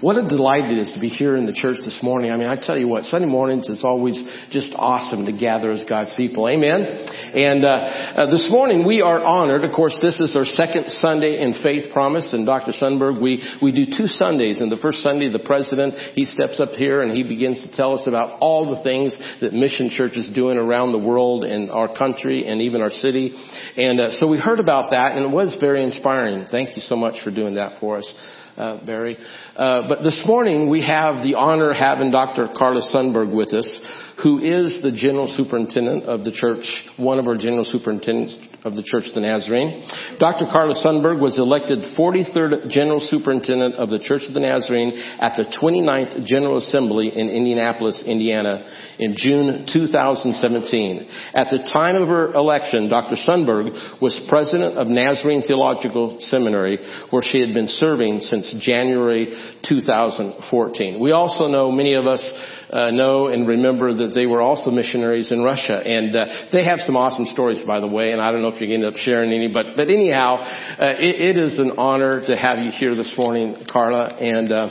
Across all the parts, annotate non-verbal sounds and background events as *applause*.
What a delight it is to be here in the church this morning. I mean, I tell you what, Sunday mornings is always just awesome to gather as God's people. Amen. And uh, uh, this morning we are honored. Of course, this is our second Sunday in Faith Promise. And Dr. Sunberg, we we do two Sundays. And the first Sunday, the president he steps up here and he begins to tell us about all the things that Mission Church is doing around the world and our country and even our city. And uh, so we heard about that, and it was very inspiring. Thank you so much for doing that for us uh, Barry. Uh, but this morning we have the honor of having Dr. Carla Sunberg with us, who is the general superintendent of the church, one of our general superintendents of the Church of the Nazarene. Dr. Carla Sunberg was elected 43rd General Superintendent of the Church of the Nazarene at the 29th General Assembly in Indianapolis, Indiana in June 2017. At the time of her election, Dr. Sunberg was president of Nazarene Theological Seminary where she had been serving since January 2014. We also know many of us uh, know and remember that they were also missionaries in Russia, and uh, they have some awesome stories, by the way. And I don't know if you end up sharing any, but but anyhow, uh, it, it is an honor to have you here this morning, Carla. And uh,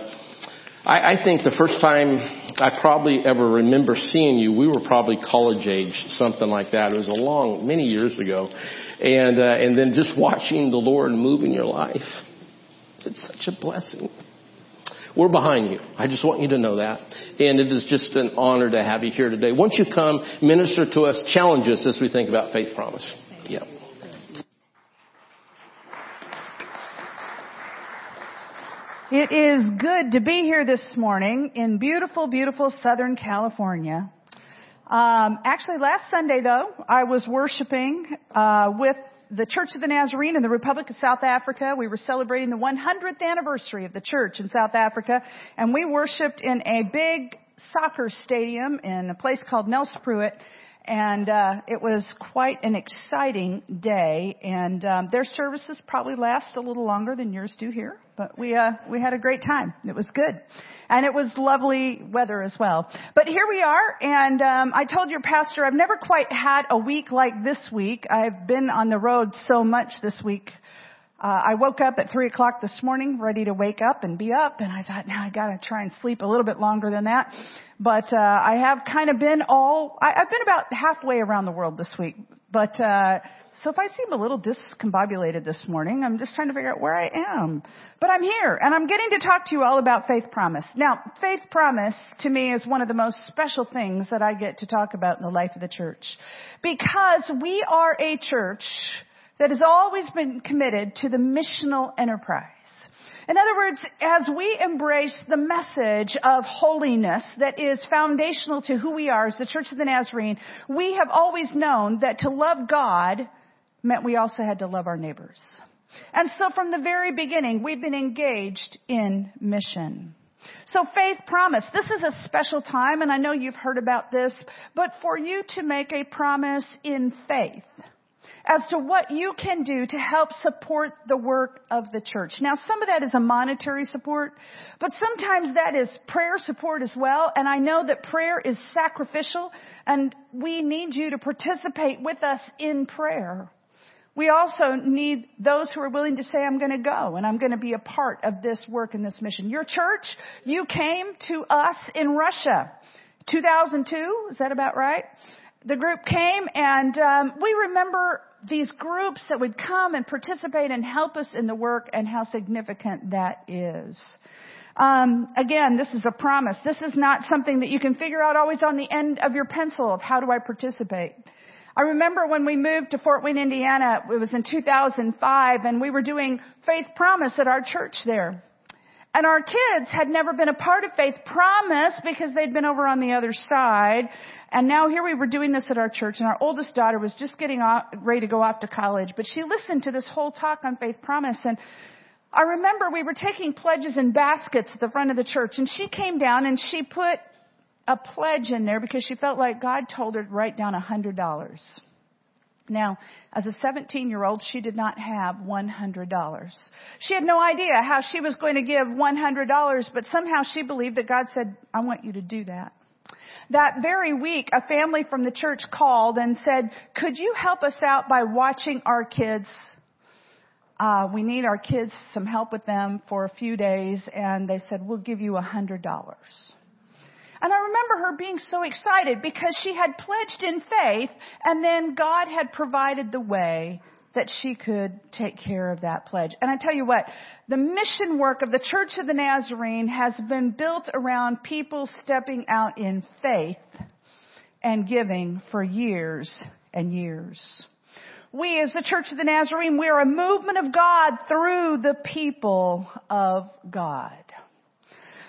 I, I think the first time I probably ever remember seeing you, we were probably college age, something like that. It was a long, many years ago, and uh, and then just watching the Lord move in your life. It's such a blessing. We're behind you. I just want you to know that. And it is just an honor to have you here today. Once you come, minister to us, challenge us as we think about faith promise. Yeah. It is good to be here this morning in beautiful, beautiful Southern California. Um, actually, last Sunday though, I was worshiping uh, with the Church of the Nazarene in the Republic of South Africa. We were celebrating the 100th anniversary of the church in South Africa, and we worshipped in a big soccer stadium in a place called Nelspruit and uh, it was quite an exciting day. And um, their services probably last a little longer than yours do here, but we uh, we had a great time. It was good, and it was lovely weather as well. But here we are, and um, I told your pastor I've never quite had a week like this week. I've been on the road so much this week. Uh, I woke up at three o'clock this morning, ready to wake up and be up, and I thought, now I gotta try and sleep a little bit longer than that. But uh, I have kind of been all I, I've been about halfway around the world this week. But uh, so if I seem a little discombobulated this morning, I'm just trying to figure out where I am. But I'm here, and I'm getting to talk to you all about faith promise. Now, faith promise to me is one of the most special things that I get to talk about in the life of the church, because we are a church that has always been committed to the missional enterprise. In other words, as we embrace the message of holiness that is foundational to who we are as the Church of the Nazarene, we have always known that to love God meant we also had to love our neighbors. And so from the very beginning, we've been engaged in mission. So faith promise. This is a special time and I know you've heard about this, but for you to make a promise in faith, as to what you can do to help support the work of the church. Now, some of that is a monetary support, but sometimes that is prayer support as well. And I know that prayer is sacrificial and we need you to participate with us in prayer. We also need those who are willing to say, I'm going to go and I'm going to be a part of this work and this mission. Your church, you came to us in Russia. 2002, is that about right? The group came and um, we remember these groups that would come and participate and help us in the work and how significant that is. Um, again, this is a promise. This is not something that you can figure out always on the end of your pencil of how do I participate. I remember when we moved to Fort Wayne, Indiana, it was in 2005, and we were doing Faith Promise at our church there. And our kids had never been a part of Faith Promise because they'd been over on the other side. And now here we were doing this at our church and our oldest daughter was just getting off, ready to go off to college, but she listened to this whole talk on faith promise and I remember we were taking pledges in baskets at the front of the church and she came down and she put a pledge in there because she felt like God told her to write down a hundred dollars. Now, as a 17 year old, she did not have $100. She had no idea how she was going to give $100, but somehow she believed that God said, I want you to do that. That very week, a family from the church called and said, could you help us out by watching our kids uh, we need our kids some help with them for a few days, and they said, we'll give you a hundred dollars. And I remember her being so excited because she had pledged in faith and then God had provided the way that she could take care of that pledge. And I tell you what, the mission work of the Church of the Nazarene has been built around people stepping out in faith and giving for years and years. We as the Church of the Nazarene, we are a movement of God through the people of God.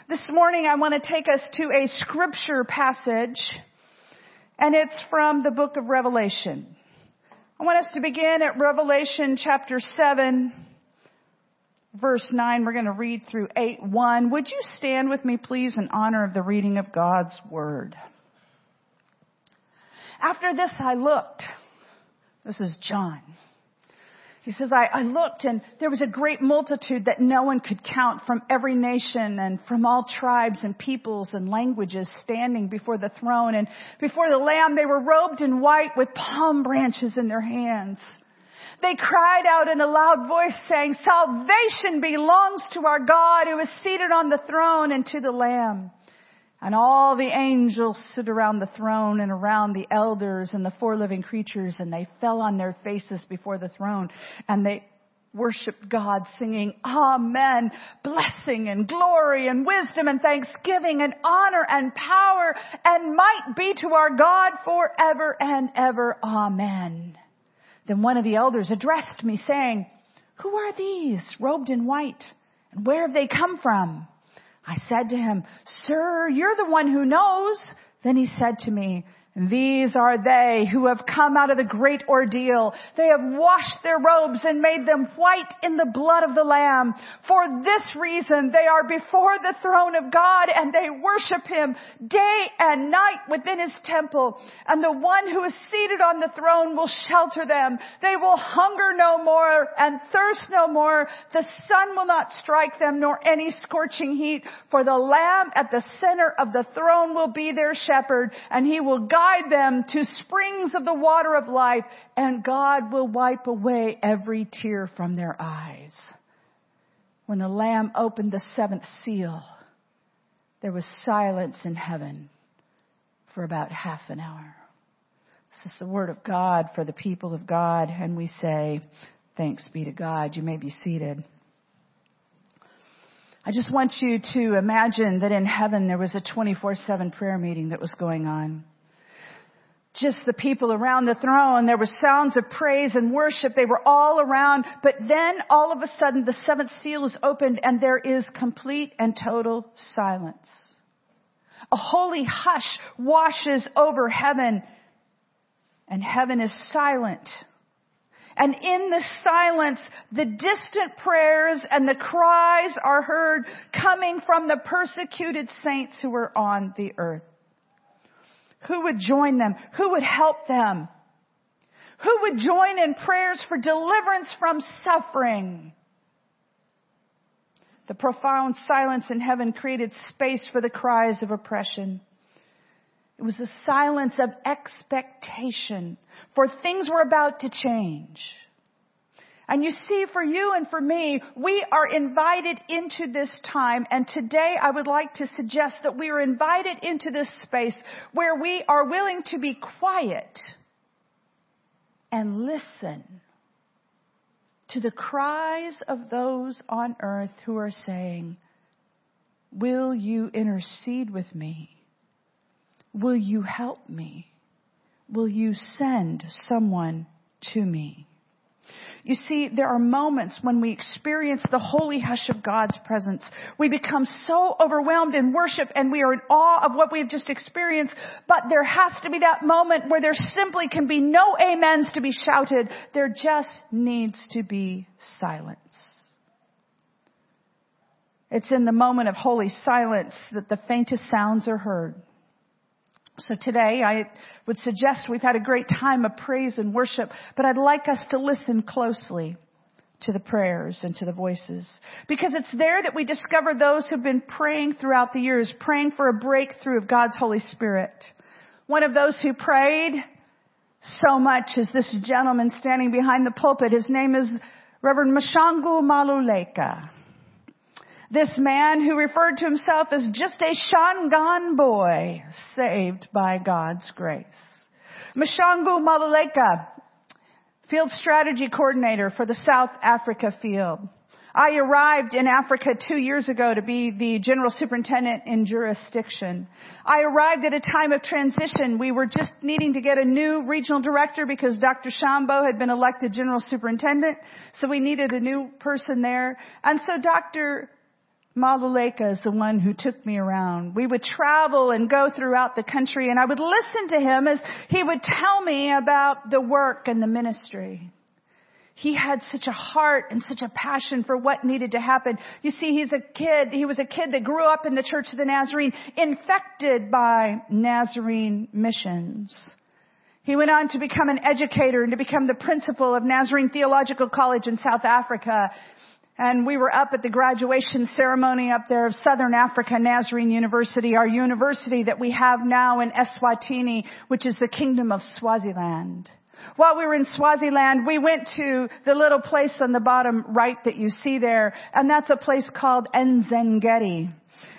This morning I want to take us to a scripture passage and it's from the book of Revelation. I want us to begin at Revelation chapter 7 verse 9. We're going to read through 8 1. Would you stand with me please in honor of the reading of God's word? After this I looked. This is John. He says, I, I, looked and there was a great multitude that no one could count from every nation and from all tribes and peoples and languages standing before the throne and before the Lamb. They were robed in white with palm branches in their hands. They cried out in a loud voice saying, salvation belongs to our God who is seated on the throne and to the Lamb. And all the angels stood around the throne and around the elders and the four living creatures and they fell on their faces before the throne and they worshiped God singing, Amen, blessing and glory and wisdom and thanksgiving and honor and power and might be to our God forever and ever. Amen. Then one of the elders addressed me saying, who are these robed in white and where have they come from? I said to him, Sir, you're the one who knows. Then he said to me, these are they who have come out of the great ordeal. They have washed their robes and made them white in the blood of the Lamb. For this reason they are before the throne of God and they worship Him day and night within His temple. And the one who is seated on the throne will shelter them. They will hunger no more and thirst no more. The sun will not strike them nor any scorching heat. For the Lamb at the center of the throne will be their shepherd and He will guide guide them to springs of the water of life, and God will wipe away every tear from their eyes. When the Lamb opened the seventh seal, there was silence in heaven for about half an hour. This is the word of God for the people of God, and we say, thanks be to God. You may be seated. I just want you to imagine that in heaven there was a 24-7 prayer meeting that was going on just the people around the throne. There were sounds of praise and worship. They were all around. But then all of a sudden the seventh seal is opened and there is complete and total silence. A holy hush washes over heaven and heaven is silent. And in the silence, the distant prayers and the cries are heard coming from the persecuted saints who are on the earth. Who would join them? Who would help them? Who would join in prayers for deliverance from suffering? The profound silence in heaven created space for the cries of oppression. It was a silence of expectation for things were about to change. And you see, for you and for me, we are invited into this time. And today I would like to suggest that we are invited into this space where we are willing to be quiet and listen to the cries of those on earth who are saying, will you intercede with me? Will you help me? Will you send someone to me? You see, there are moments when we experience the holy hush of God's presence. We become so overwhelmed in worship and we are in awe of what we've just experienced, but there has to be that moment where there simply can be no amens to be shouted. There just needs to be silence. It's in the moment of holy silence that the faintest sounds are heard. So today I would suggest we've had a great time of praise and worship, but I'd like us to listen closely to the prayers and to the voices. Because it's there that we discover those who've been praying throughout the years, praying for a breakthrough of God's Holy Spirit. One of those who prayed so much is this gentleman standing behind the pulpit. His name is Reverend Mashangu Maluleka. This man who referred to himself as just a Shangaan boy saved by God's grace. Mashangu Maluleka, field strategy coordinator for the South Africa field. I arrived in Africa two years ago to be the general superintendent in jurisdiction. I arrived at a time of transition. We were just needing to get a new regional director because Dr. Chambo had been elected general superintendent. So we needed a new person there. And so Dr. Maluleka is the one who took me around. We would travel and go throughout the country and I would listen to him as he would tell me about the work and the ministry. He had such a heart and such a passion for what needed to happen. You see, he's a kid, he was a kid that grew up in the Church of the Nazarene, infected by Nazarene missions. He went on to become an educator and to become the principal of Nazarene Theological College in South Africa. And we were up at the graduation ceremony up there of Southern Africa Nazarene University, our university that we have now in Eswatini, which is the kingdom of Swaziland. While we were in Swaziland, we went to the little place on the bottom right that you see there, and that's a place called Enzengeti.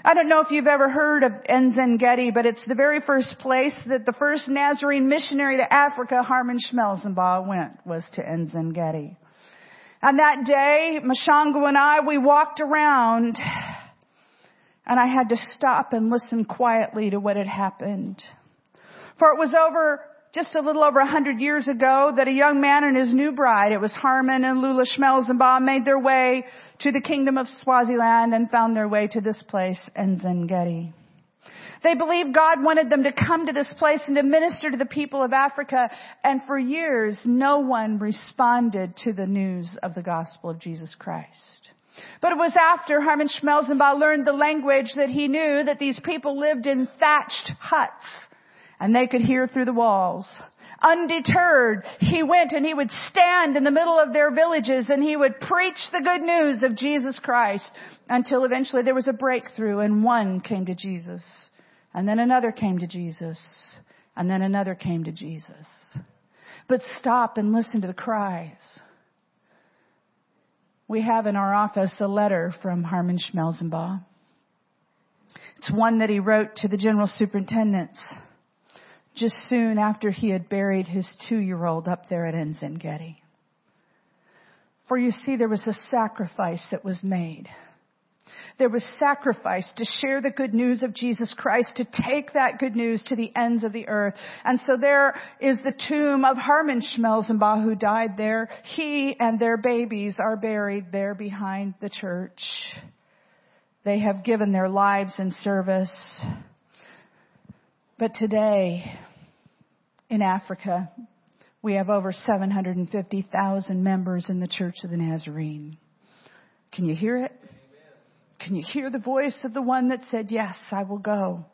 I don't know if you've ever heard of Enzengeti, but it's the very first place that the first Nazarene missionary to Africa, Harmon Schmelzenbach, went, was to Enzengeti. And that day, Mashangu and I, we walked around, and I had to stop and listen quietly to what had happened. For it was over just a little over a hundred years ago that a young man and his new bride, it was Harmon and Lula Schmelzenbach, made their way to the kingdom of Swaziland and found their way to this place, Enzengeti. They believed God wanted them to come to this place and to minister to the people of Africa. And for years, no one responded to the news of the gospel of Jesus Christ. But it was after Harmon Schmelzenbach learned the language that he knew that these people lived in thatched huts and they could hear through the walls. Undeterred, he went and he would stand in the middle of their villages and he would preach the good news of Jesus Christ until eventually there was a breakthrough and one came to Jesus. And then another came to Jesus. And then another came to Jesus. But stop and listen to the cries. We have in our office a letter from Harmon Schmelzenbach. It's one that he wrote to the general superintendents just soon after he had buried his two-year-old up there at Enzengeti. For you see, there was a sacrifice that was made. There was sacrifice to share the good news of Jesus Christ, to take that good news to the ends of the earth. And so there is the tomb of Harmon Schmelzenbach who died there. He and their babies are buried there behind the church. They have given their lives in service. But today, in Africa, we have over 750,000 members in the Church of the Nazarene. Can you hear it? Can you hear the voice of the one that said, yes, I will go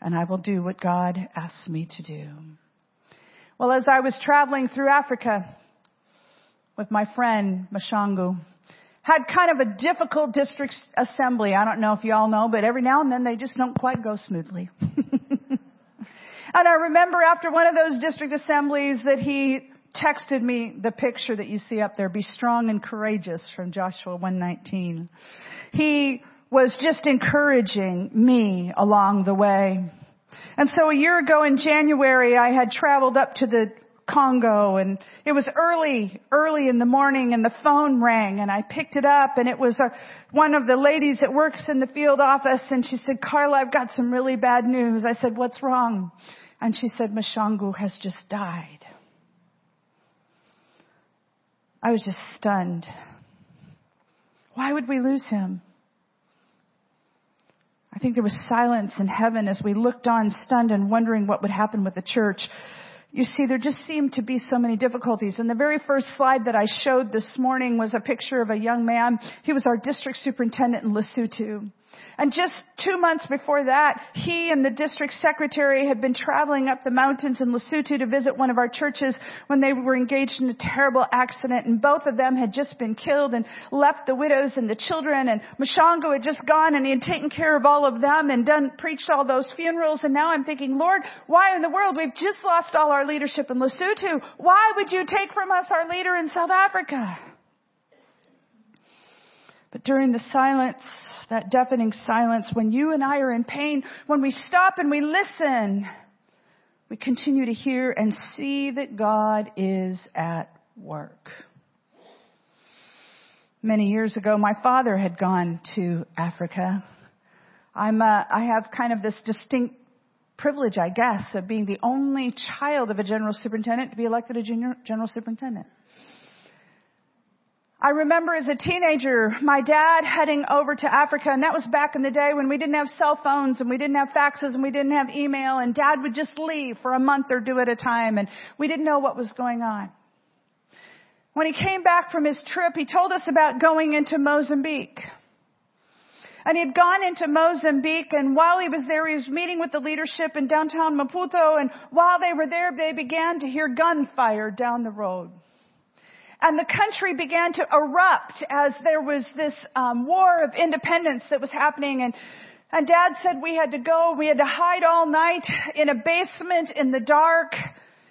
and I will do what God asks me to do? Well, as I was traveling through Africa with my friend Mashangu, had kind of a difficult district assembly. I don't know if you all know, but every now and then they just don't quite go smoothly. *laughs* And I remember after one of those district assemblies that he texted me the picture that you see up there, be strong and courageous from Joshua 119. He was just encouraging me along the way. And so a year ago in January, I had traveled up to the Congo and it was early, early in the morning and the phone rang and I picked it up and it was a, one of the ladies that works in the field office and she said, Carla, I've got some really bad news. I said, what's wrong? And she said, Mashangu has just died. I was just stunned. Why would we lose him? I think there was silence in heaven as we looked on stunned and wondering what would happen with the church. You see, there just seemed to be so many difficulties. And the very first slide that I showed this morning was a picture of a young man. He was our district superintendent in Lesotho. And just two months before that, he and the district secretary had been traveling up the mountains in Lesotho to visit one of our churches when they were engaged in a terrible accident and both of them had just been killed and left the widows and the children and Mashangu had just gone and he had taken care of all of them and done, preached all those funerals and now I'm thinking, Lord, why in the world? We've just lost all our leadership in Lesotho. Why would you take from us our leader in South Africa? But during the silence, that deafening silence, when you and I are in pain, when we stop and we listen, we continue to hear and see that God is at work. Many years ago, my father had gone to Africa. I'm a, uh, have kind of this distinct privilege, I guess, of being the only child of a general superintendent to be elected a general superintendent. I remember as a teenager, my dad heading over to Africa, and that was back in the day when we didn't have cell phones and we didn't have faxes and we didn't have email, and dad would just leave for a month or two at a time, and we didn't know what was going on. When he came back from his trip, he told us about going into Mozambique. And he had gone into Mozambique and while he was there, he was meeting with the leadership in downtown Maputo and while they were there, they began to hear gunfire down the road. And the country began to erupt as there was this um, war of independence that was happening and and dad said we had to go, we had to hide all night in a basement in the dark.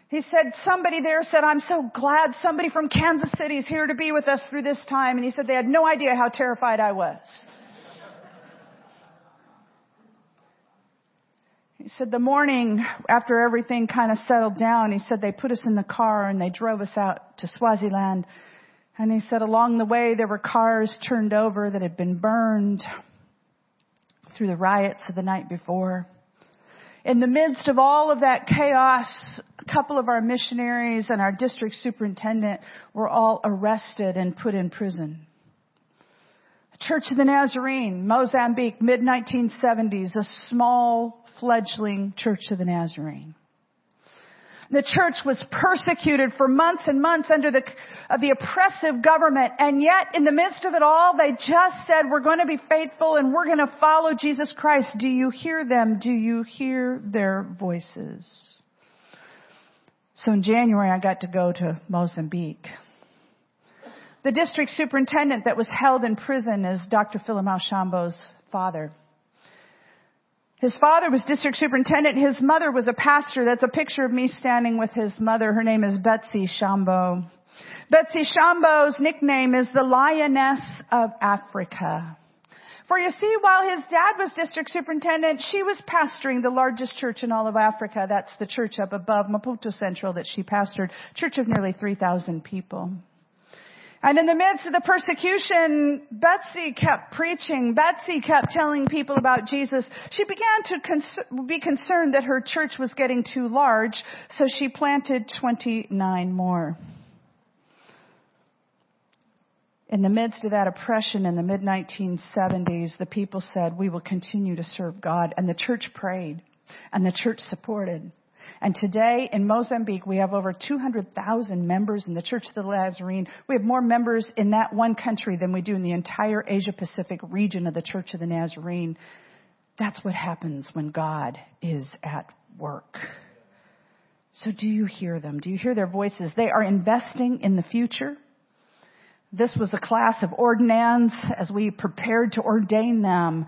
He said somebody there said, I'm so glad somebody from Kansas City is here to be with us through this time. And he said they had no idea how terrified I was. He said the morning after everything kind of settled down, he said they put us in the car and they drove us out to Swaziland. And he said along the way there were cars turned over that had been burned through the riots of the night before. In the midst of all of that chaos, a couple of our missionaries and our district superintendent were all arrested and put in prison. Church of the Nazarene, Mozambique, mid 1970s, a small fledgling Church of the Nazarene. The church was persecuted for months and months under the, uh, the oppressive government, and yet in the midst of it all, they just said, we're going to be faithful and we're going to follow Jesus Christ. Do you hear them? Do you hear their voices? So in January, I got to go to Mozambique. The district superintendent that was held in prison is Dr. Philemon Chambo's father. His father was district superintendent. His mother was a pastor. That's a picture of me standing with his mother. Her name is Betsy Chambo. Betsy Chambo's nickname is the Lioness of Africa. For you see, while his dad was district superintendent, she was pastoring the largest church in all of Africa. That's the church up above Maputo Central that she pastored, church of nearly 3,000 people. And in the midst of the persecution, Betsy kept preaching. Betsy kept telling people about Jesus. She began to cons- be concerned that her church was getting too large, so she planted 29 more. In the midst of that oppression in the mid 1970s, the people said, we will continue to serve God. And the church prayed and the church supported. And today in Mozambique, we have over 200,000 members in the Church of the Nazarene. We have more members in that one country than we do in the entire Asia Pacific region of the Church of the Nazarene. That's what happens when God is at work. So do you hear them? Do you hear their voices? They are investing in the future. This was a class of ordinands as we prepared to ordain them.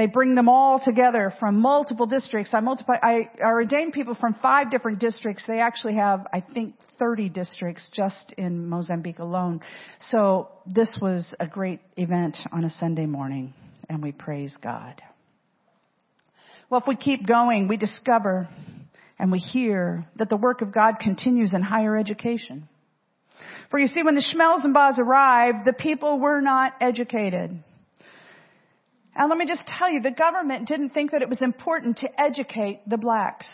They bring them all together from multiple districts. I multiply, I, I ordain people from five different districts. They actually have, I think, 30 districts just in Mozambique alone. So this was a great event on a Sunday morning and we praise God. Well, if we keep going, we discover and we hear that the work of God continues in higher education. For you see, when the Schmelzenbachs arrived, the people were not educated. And let me just tell you, the government didn't think that it was important to educate the blacks.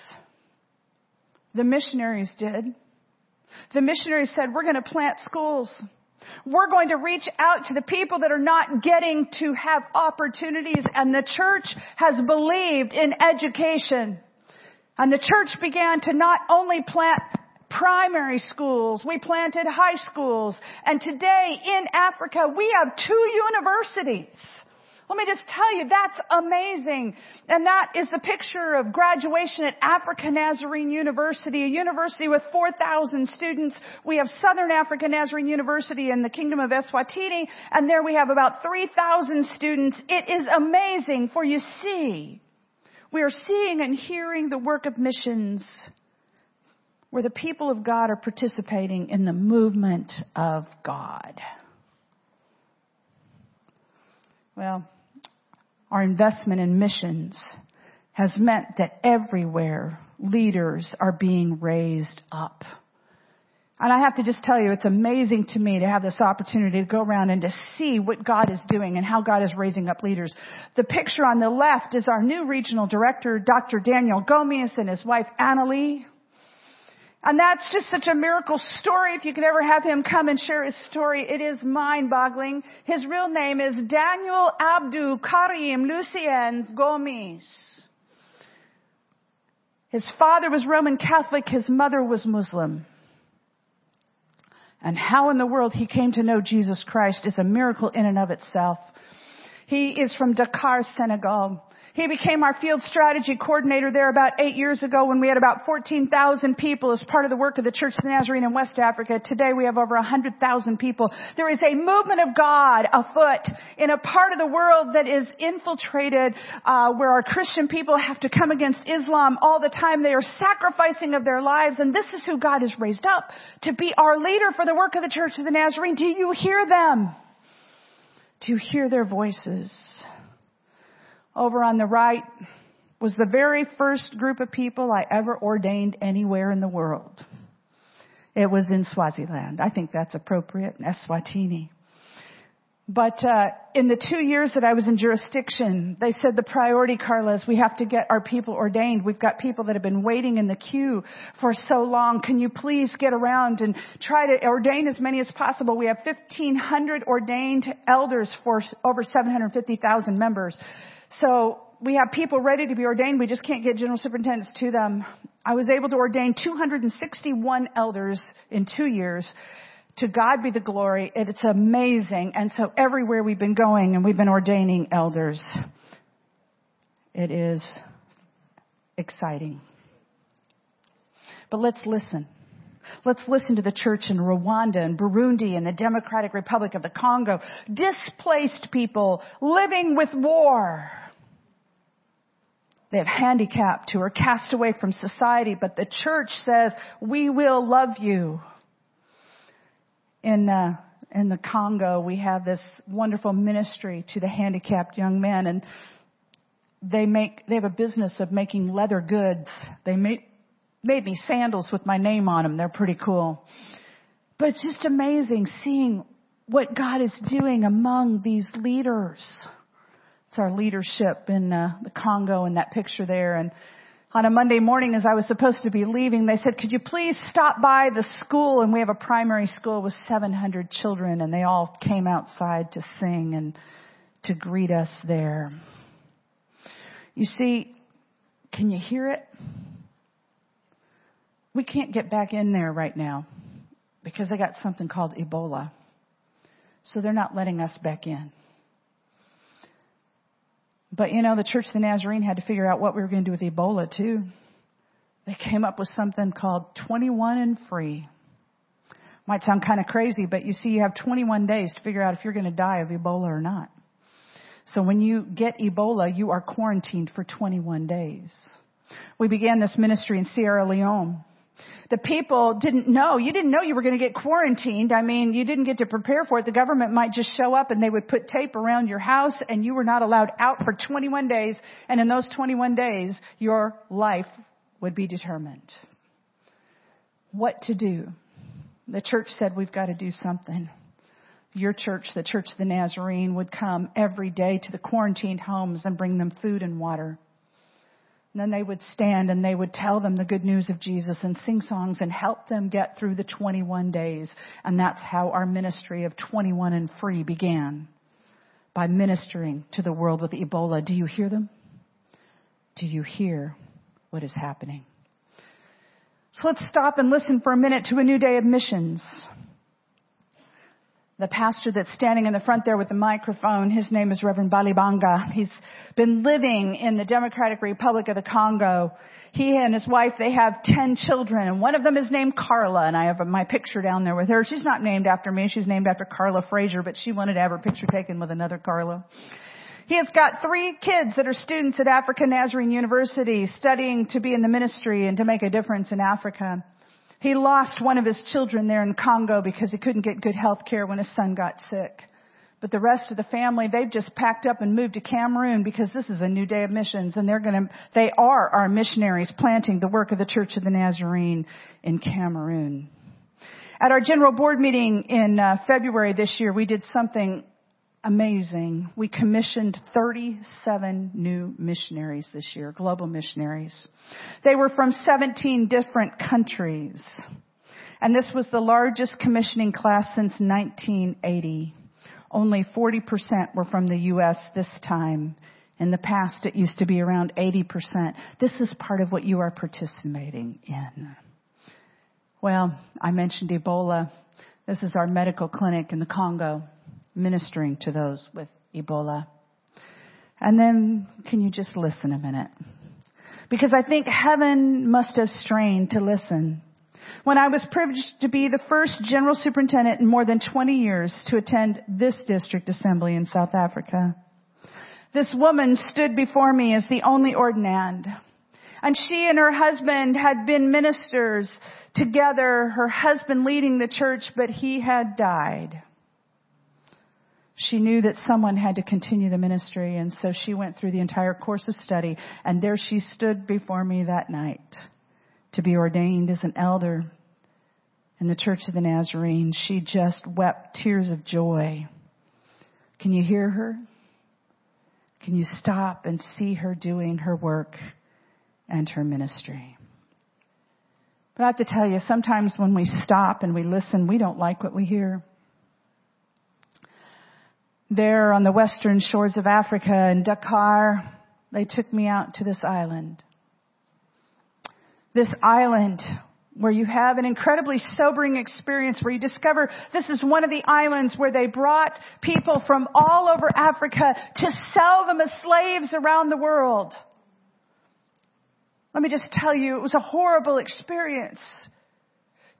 The missionaries did. The missionaries said, we're going to plant schools. We're going to reach out to the people that are not getting to have opportunities and the church has believed in education. And the church began to not only plant primary schools, we planted high schools, and today in Africa we have two universities. Let me just tell you, that's amazing. And that is the picture of graduation at African Nazarene University, a university with 4,000 students. We have Southern African Nazarene University in the Kingdom of Eswatini, and there we have about 3,000 students. It is amazing, for you see, we are seeing and hearing the work of missions where the people of God are participating in the movement of God. Well, our investment in missions has meant that everywhere leaders are being raised up. And I have to just tell you, it's amazing to me to have this opportunity to go around and to see what God is doing and how God is raising up leaders. The picture on the left is our new regional director, Dr. Daniel Gomis and his wife Annalie. And that's just such a miracle story. If you could ever have him come and share his story, it is mind boggling. His real name is Daniel Abdul Karim Lucien Gomis. His father was Roman Catholic, his mother was Muslim. And how in the world he came to know Jesus Christ is a miracle in and of itself. He is from Dakar, Senegal. He became our field strategy coordinator there about eight years ago when we had about 14,000 people as part of the work of the Church of the Nazarene in West Africa. Today we have over 100,000 people. There is a movement of God afoot in a part of the world that is infiltrated, uh, where our Christian people have to come against Islam all the time. They are sacrificing of their lives, and this is who God has raised up to be our leader for the work of the Church of the Nazarene. Do you hear them? Do you hear their voices? Over on the right was the very first group of people I ever ordained anywhere in the world. It was in Swaziland. I think that's appropriate, Eswatini. But uh, in the two years that I was in jurisdiction, they said the priority, Carla, is we have to get our people ordained. We've got people that have been waiting in the queue for so long. Can you please get around and try to ordain as many as possible? We have 1,500 ordained elders for over 750,000 members. So we have people ready to be ordained. We just can't get general superintendents to them. I was able to ordain 261 elders in two years. To God be the glory. It's amazing. And so everywhere we've been going and we've been ordaining elders, it is exciting. But let's listen. Let's listen to the church in Rwanda and Burundi and the Democratic Republic of the Congo. Displaced people living with war. They have handicapped who are cast away from society, but the church says, we will love you. In, uh, in the Congo, we have this wonderful ministry to the handicapped young men and they make, they have a business of making leather goods. They make, made me sandals with my name on them. They're pretty cool. But it's just amazing seeing what God is doing among these leaders. It's our leadership in uh, the Congo in that picture there. And on a Monday morning as I was supposed to be leaving, they said, could you please stop by the school? And we have a primary school with 700 children and they all came outside to sing and to greet us there. You see, can you hear it? We can't get back in there right now because they got something called Ebola. So they're not letting us back in. But you know, the Church of the Nazarene had to figure out what we were going to do with Ebola too. They came up with something called 21 and free. Might sound kind of crazy, but you see, you have 21 days to figure out if you're going to die of Ebola or not. So when you get Ebola, you are quarantined for 21 days. We began this ministry in Sierra Leone. The people didn't know. You didn't know you were going to get quarantined. I mean, you didn't get to prepare for it. The government might just show up and they would put tape around your house and you were not allowed out for 21 days. And in those 21 days, your life would be determined. What to do? The church said we've got to do something. Your church, the Church of the Nazarene, would come every day to the quarantined homes and bring them food and water. And then they would stand and they would tell them the good news of Jesus and sing songs and help them get through the 21 days. And that's how our ministry of 21 and free began. By ministering to the world with Ebola. Do you hear them? Do you hear what is happening? So let's stop and listen for a minute to a new day of missions the pastor that's standing in the front there with the microphone, his name is Reverend Balibanga. He's been living in the Democratic Republic of the Congo. He and his wife, they have 10 children and one of them is named Carla and I have my picture down there with her. She's not named after me. She's named after Carla Fraser, but she wanted to have her picture taken with another Carla. He has got three kids that are students at African Nazarene University studying to be in the ministry and to make a difference in Africa. He lost one of his children there in Congo because he couldn't get good health care when his son got sick. But the rest of the family, they've just packed up and moved to Cameroon because this is a new day of missions and they're gonna, they are our missionaries planting the work of the Church of the Nazarene in Cameroon. At our general board meeting in uh, February this year, we did something amazing. We commissioned 37 new missionaries this year, global missionaries. They were from 17 different countries. And this was the largest commissioning class since 1980. Only 40% were from the U.S. this time. In the past, it used to be around 80%. This is part of what you are participating in. Well, I mentioned Ebola. This is our medical clinic in the Congo, ministering to those with Ebola. And then, can you just listen a minute? Because I think heaven must have strained to listen when I was privileged to be the first general superintendent in more than 20 years to attend this district assembly in South Africa. This woman stood before me as the only ordinand. And she and her husband had been ministers together, her husband leading the church, but he had died. She knew that someone had to continue the ministry, and so she went through the entire course of study, and there she stood before me that night to be ordained as an elder in the Church of the Nazarene. She just wept tears of joy. Can you hear her? Can you stop and see her doing her work and her ministry? But I have to tell you, sometimes when we stop and we listen, we don't like what we hear. There on the western shores of Africa in Dakar, they took me out to this island this island where you have an incredibly sobering experience where you discover this is one of the islands where they brought people from all over Africa to sell them as slaves around the world. Let me just tell you, it was a horrible experience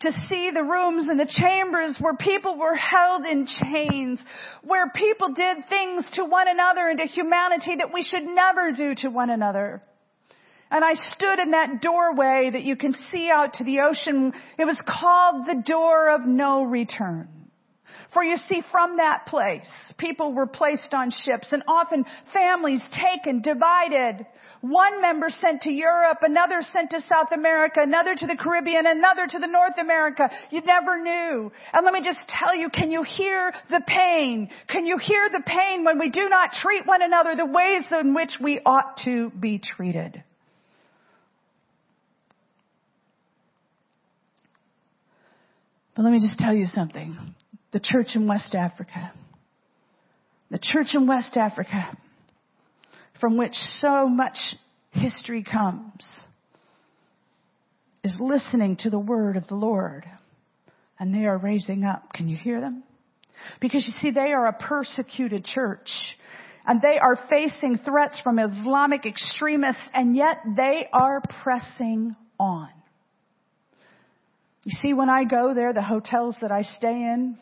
to see the rooms and the chambers where people were held in chains, where people did things to one another and to humanity that we should never do to one another. And I stood in that doorway that you can see out to the ocean. It was called the door of no return. For you see, from that place, people were placed on ships and often families taken, divided. One member sent to Europe, another sent to South America, another to the Caribbean, another to the North America. You never knew. And let me just tell you, can you hear the pain? Can you hear the pain when we do not treat one another the ways in which we ought to be treated? But let me just tell you something. The church in West Africa, the church in West Africa, from which so much history comes, is listening to the word of the Lord. And they are raising up. Can you hear them? Because you see, they are a persecuted church. And they are facing threats from Islamic extremists, and yet they are pressing on. You see, when I go there, the hotels that I stay in,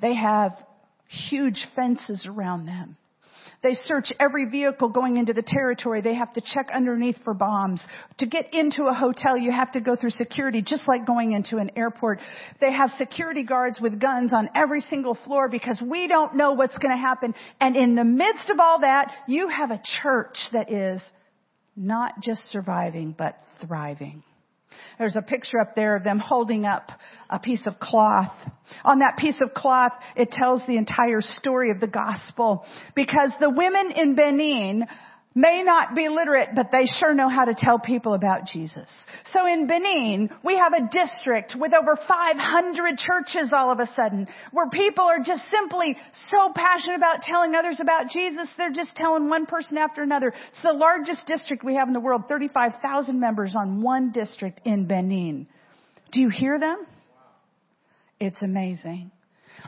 they have huge fences around them. They search every vehicle going into the territory. They have to check underneath for bombs. To get into a hotel, you have to go through security, just like going into an airport. They have security guards with guns on every single floor because we don't know what's going to happen. And in the midst of all that, you have a church that is not just surviving, but thriving. There's a picture up there of them holding up a piece of cloth. On that piece of cloth, it tells the entire story of the gospel because the women in Benin may not be literate, but they sure know how to tell people about Jesus. So in Benin, we have a district with over 500 churches all of a sudden, where people are just simply so passionate about telling others about Jesus, they're just telling one person after another. It's the largest district we have in the world, 35,000 members on one district in Benin. Do you hear them? It's amazing.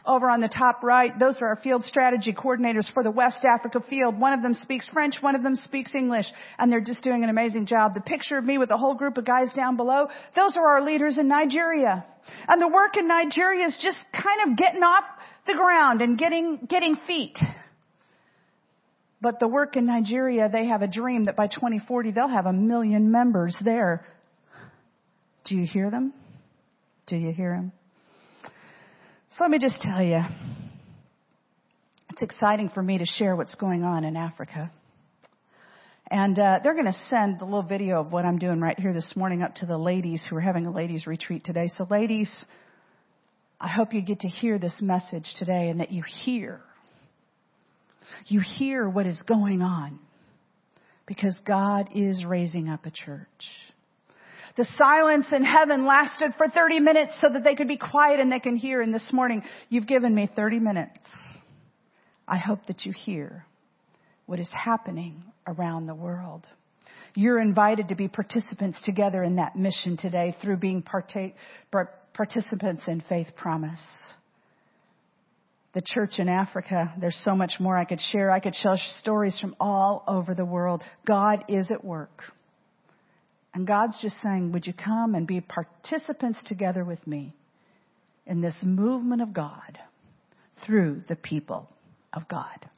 Over on the top right, those are our field strategy coordinators for the West Africa field. One of them speaks French, one of them speaks English, and they're just doing an amazing job. The picture of me with a whole group of guys down below, those are our leaders in Nigeria. And the work in Nigeria is just kind of getting off the ground and getting, getting feet. But the work in Nigeria, they have a dream that by 2040 they'll have a million members there. Do you hear them? Do you hear them? So let me just tell you. it's exciting for me to share what's going on in Africa. And uh, they're going to send the little video of what I'm doing right here this morning up to the ladies who are having a ladies retreat today. So, ladies, I hope you get to hear this message today and that you hear. You hear what is going on because God is raising up a church. The silence in heaven lasted for 30 minutes so that they could be quiet and they can hear. And this morning, you've given me 30 minutes. I hope that you hear what is happening around the world. You're invited to be participants together in that mission today through being partake, participants in Faith Promise. The church in Africa, there's so much more I could share. I could share stories from all over the world. God is at work. And God's just saying, Would you come and be participants together with me in this movement of God through the people of God?